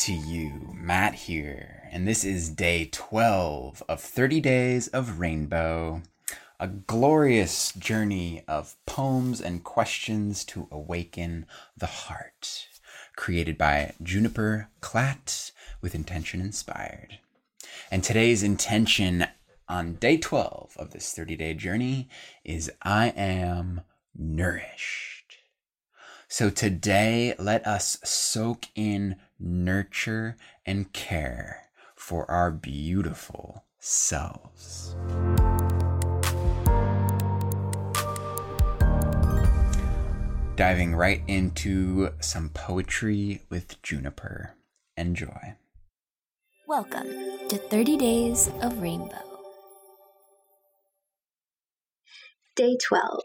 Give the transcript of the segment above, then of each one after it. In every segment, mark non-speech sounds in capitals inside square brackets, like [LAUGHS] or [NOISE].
to you. Matt here, and this is day 12 of 30 Days of Rainbow, a glorious journey of poems and questions to awaken the heart, created by Juniper Klatt with Intention Inspired. And today's intention on day 12 of this 30 day journey is I am nourished. So today, let us soak in nurture and care for our beautiful selves. Diving right into some poetry with Juniper. Enjoy. Welcome to 30 Days of Rainbow. Day 12.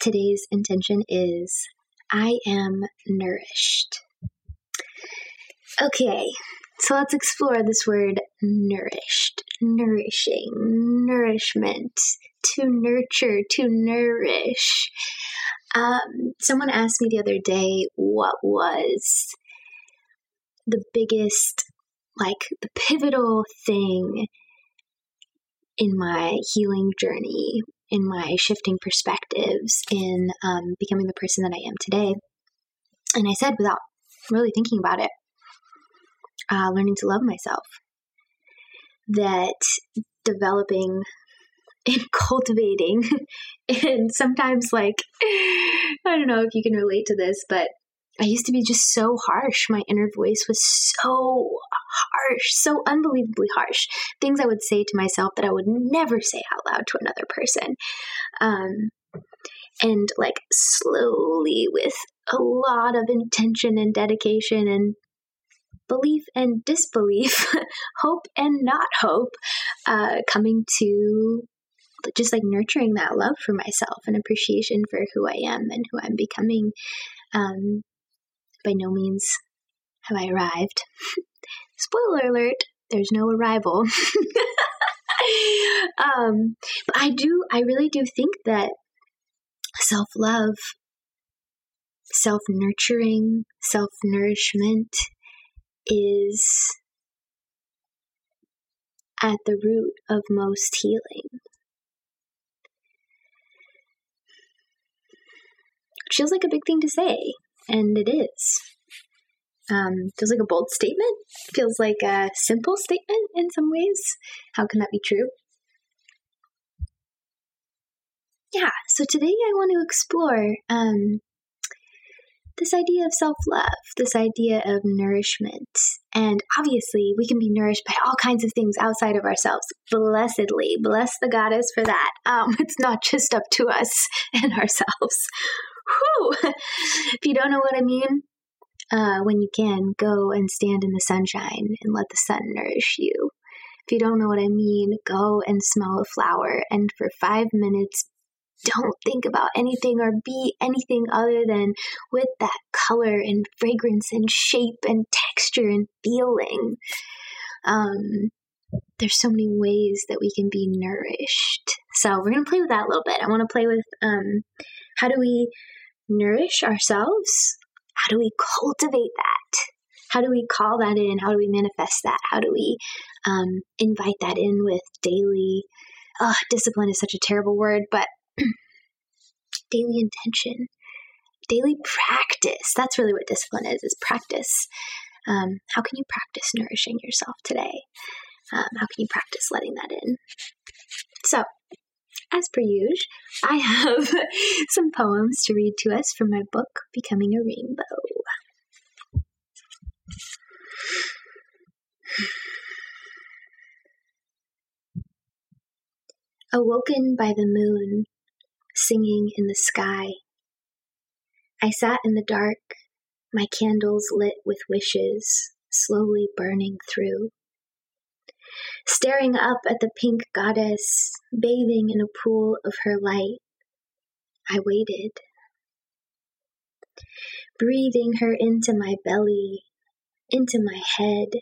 Today's intention is I am nourished. Okay, so let's explore this word nourished, nourishing, nourishment, to nurture, to nourish. Um, someone asked me the other day what was the biggest, like the pivotal thing in my healing journey, in my shifting perspectives, in um, becoming the person that I am today. And I said, without really thinking about it, uh, learning to love myself. That developing [LAUGHS] and cultivating, [LAUGHS] and sometimes, like, I don't know if you can relate to this, but I used to be just so harsh. My inner voice was so harsh, so unbelievably harsh. Things I would say to myself that I would never say out loud to another person. Um, and like slowly, with a lot of intention and dedication and belief and disbelief, [LAUGHS] hope and not hope, uh, coming to just like nurturing that love for myself and appreciation for who I am and who I'm becoming. Um, by no means have I arrived. [LAUGHS] Spoiler alert, there's no arrival. [LAUGHS] um, but I do, I really do think that self love, self nurturing, self nourishment is at the root of most healing. Feels like a big thing to say, and it is. Um, feels like a bold statement. Feels like a simple statement in some ways. How can that be true? Yeah, so today I want to explore um, this idea of self love, this idea of nourishment. And obviously, we can be nourished by all kinds of things outside of ourselves. Blessedly, bless the goddess for that. Um, [LAUGHS] it's not just up to us [LAUGHS] and ourselves. Whew! if you don't know what I mean, uh, when you can, go and stand in the sunshine and let the sun nourish you. If you don't know what I mean, go and smell a flower and for five minutes don't think about anything or be anything other than with that color and fragrance and shape and texture and feeling. Um, there's so many ways that we can be nourished. So we're gonna play with that a little bit. I want to play with um, how do we nourish ourselves? How do we cultivate that? How do we call that in? How do we manifest that? How do we um, invite that in with daily? Uh, discipline is such a terrible word, but [CLEARS THROAT] daily intention, daily practice. That's really what discipline is, is practice. Um, how can you practice nourishing yourself today? Um, how can you practice letting that in? So, as per usual, I have [LAUGHS] some poems to read to us from my book, Becoming a Rainbow. Awoken by the moon, singing in the sky. I sat in the dark, my candles lit with wishes, slowly burning through. Staring up at the pink goddess, bathing in a pool of her light, I waited. Breathing her into my belly, into my head,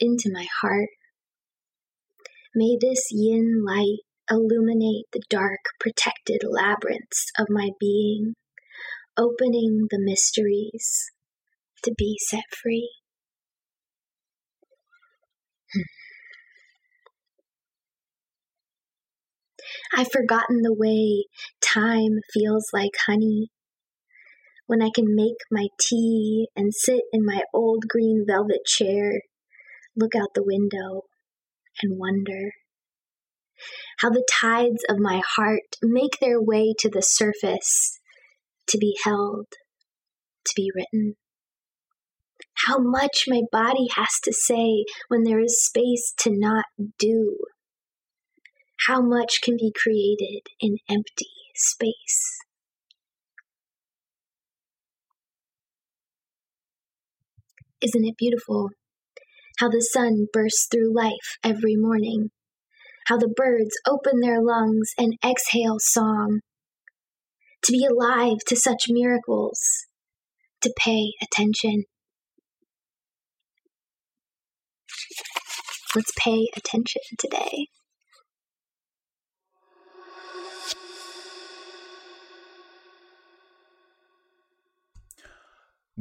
into my heart. May this yin light illuminate the dark, protected labyrinths of my being, opening the mysteries to be set free. Hmm. I've forgotten the way time feels like honey. When I can make my tea and sit in my old green velvet chair, look out the window, and wonder how the tides of my heart make their way to the surface to be held, to be written. How much my body has to say when there is space to not do. How much can be created in empty space. Isn't it beautiful how the sun bursts through life every morning? How the birds open their lungs and exhale song? To be alive to such miracles, to pay attention. Let's pay attention today.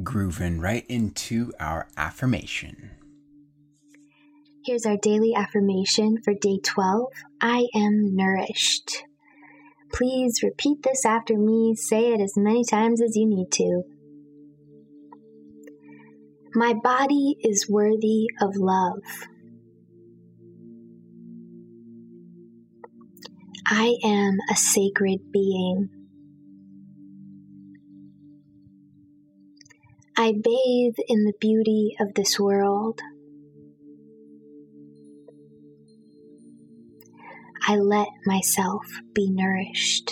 Grooving right into our affirmation. Here's our daily affirmation for day 12 I am nourished. Please repeat this after me. Say it as many times as you need to. My body is worthy of love. I am a sacred being. I bathe in the beauty of this world. I let myself be nourished.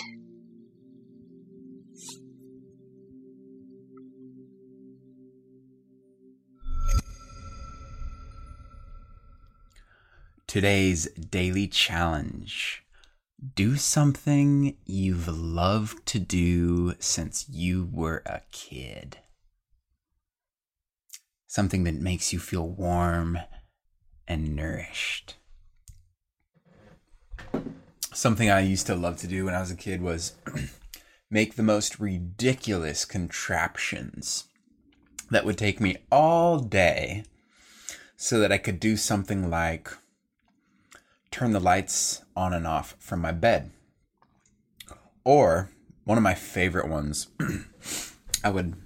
Today's daily challenge do something you've loved to do since you were a kid. Something that makes you feel warm and nourished. Something I used to love to do when I was a kid was [CLEARS THROAT] make the most ridiculous contraptions that would take me all day so that I could do something like turn the lights on and off from my bed. Or one of my favorite ones, [CLEARS THROAT] I would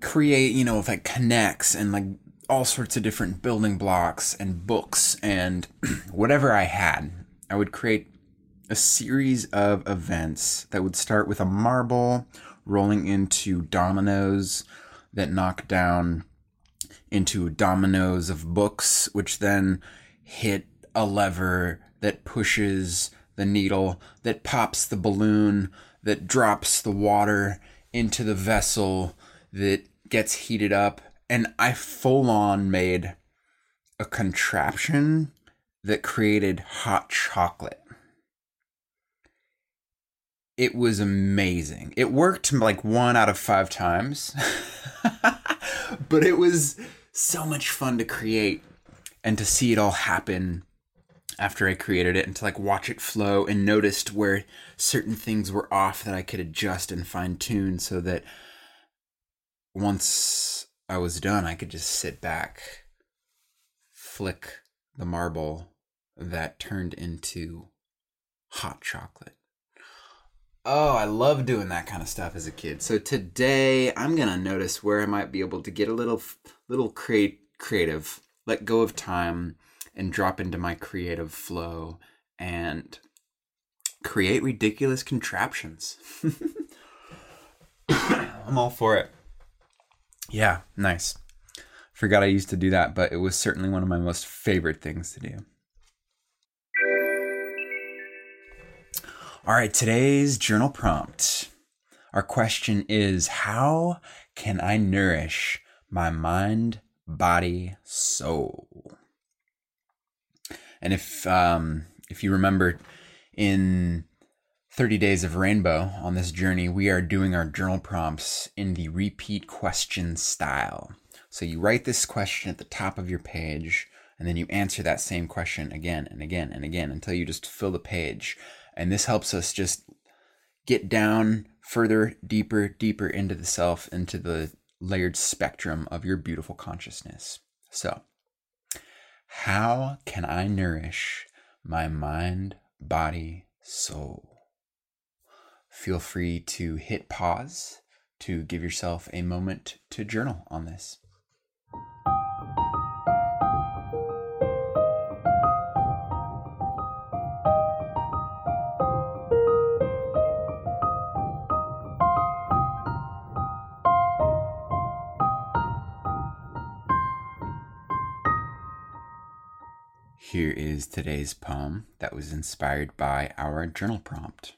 create, you know, with like K'NEX and like all sorts of different building blocks and books and [CLEARS THROAT] whatever I had. I would create a series of events that would start with a marble rolling into dominoes that knock down into dominoes of books, which then hit a lever that pushes the needle, that pops the balloon, that drops the water into the vessel, that gets heated up. And I full on made a contraption that created hot chocolate. It was amazing. It worked like one out of five times, [LAUGHS] but it was so much fun to create and to see it all happen after I created it and to like watch it flow and noticed where certain things were off that I could adjust and fine tune so that once I was done, I could just sit back, flick the marble that turned into hot chocolate. Oh, I love doing that kind of stuff as a kid. So today I'm going to notice where I might be able to get a little little create creative, let go of time and drop into my creative flow and create ridiculous contraptions. [LAUGHS] I'm all for it. Yeah, nice. Forgot I used to do that, but it was certainly one of my most favorite things to do. All right, today's journal prompt. Our question is How can I nourish my mind, body, soul? And if um, if you remember in 30 Days of Rainbow on this journey, we are doing our journal prompts in the repeat question style. So you write this question at the top of your page, and then you answer that same question again and again and again until you just fill the page. And this helps us just get down further, deeper, deeper into the self, into the layered spectrum of your beautiful consciousness. So, How can I nourish my mind, body, soul? Feel free to hit pause to give yourself a moment to journal on this. Here is today's poem that was inspired by our journal prompt.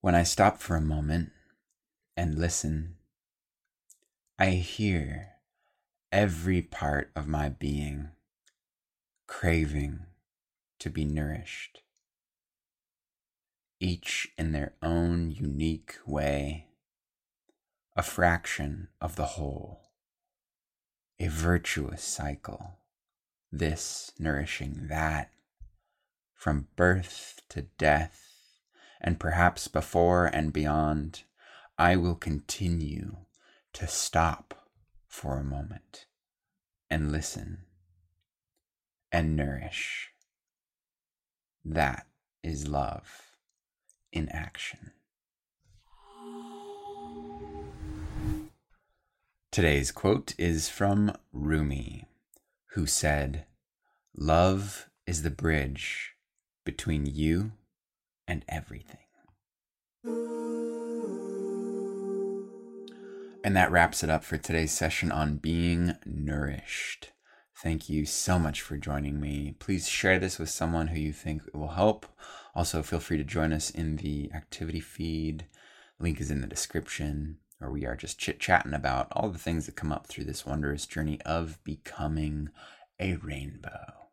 When I stop for a moment and listen, I hear every part of my being craving to be nourished, each in their own unique way, a fraction of the whole, a virtuous cycle. This nourishing that, from birth to death, and perhaps before and beyond, I will continue to stop for a moment and listen and nourish. That is love in action. Today's quote is from Rumi who said, Love is the bridge between you and everything. And that wraps it up for today's session on being nourished. Thank you so much for joining me. Please share this with someone who you think will help. Also, feel free to join us in the activity feed. Link is in the description, where we are just chit chatting about all the things that come up through this wondrous journey of becoming a rainbow.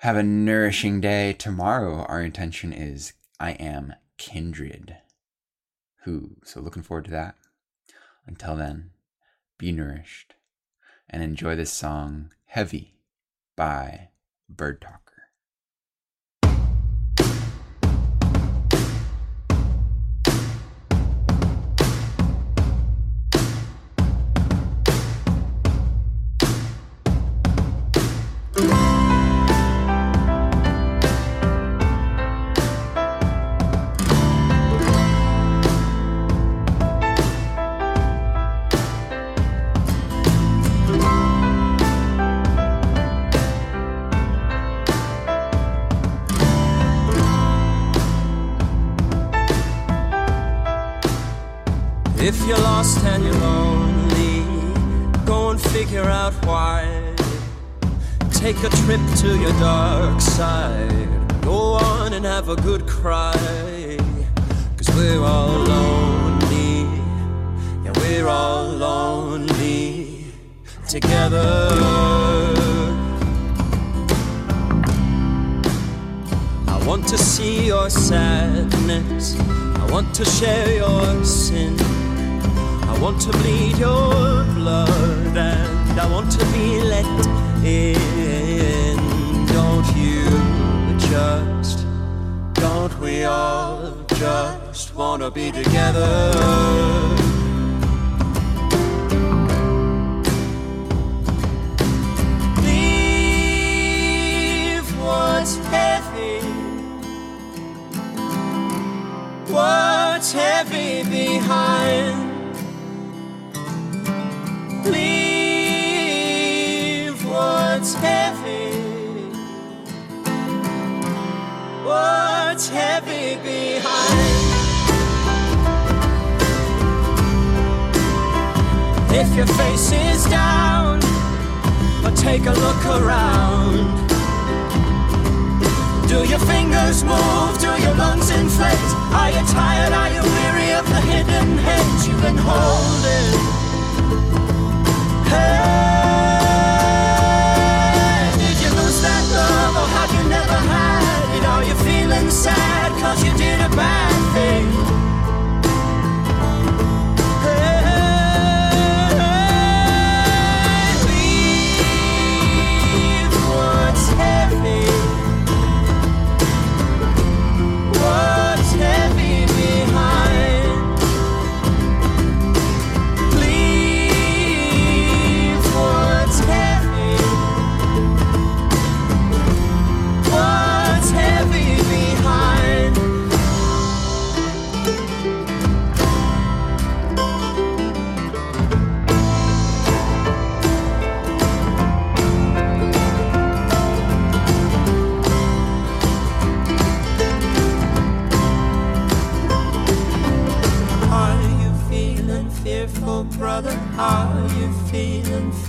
Have a nourishing day. Tomorrow, our intention is I am kindred. Who? So, looking forward to that. Until then, be nourished and enjoy this song, Heavy by Birdtalker. To your dark side. Go on and have a good cry. Cause we're all lonely. Yeah, we're all lonely together. I want to see your sadness. I want to share your sin. I want to bleed your blood and I want to be let in. Don't you just, don't we all just want to be together? If your face is down, but take a look around. Do your fingers move? Do your lungs inflate? Are you tired? Are you weary of the hidden hate you've been holding? Hey, did you lose that love or have you never had it? Are you feeling sad cause you did a bad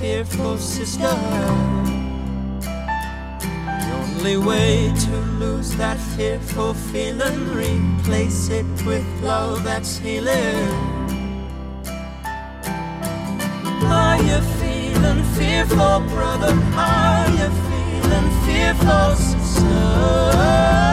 fearful, sister? The only way to lose that fearful feeling, replace it with love that's healing. Are you feeling fearful, brother? Are you feeling fearful, sister?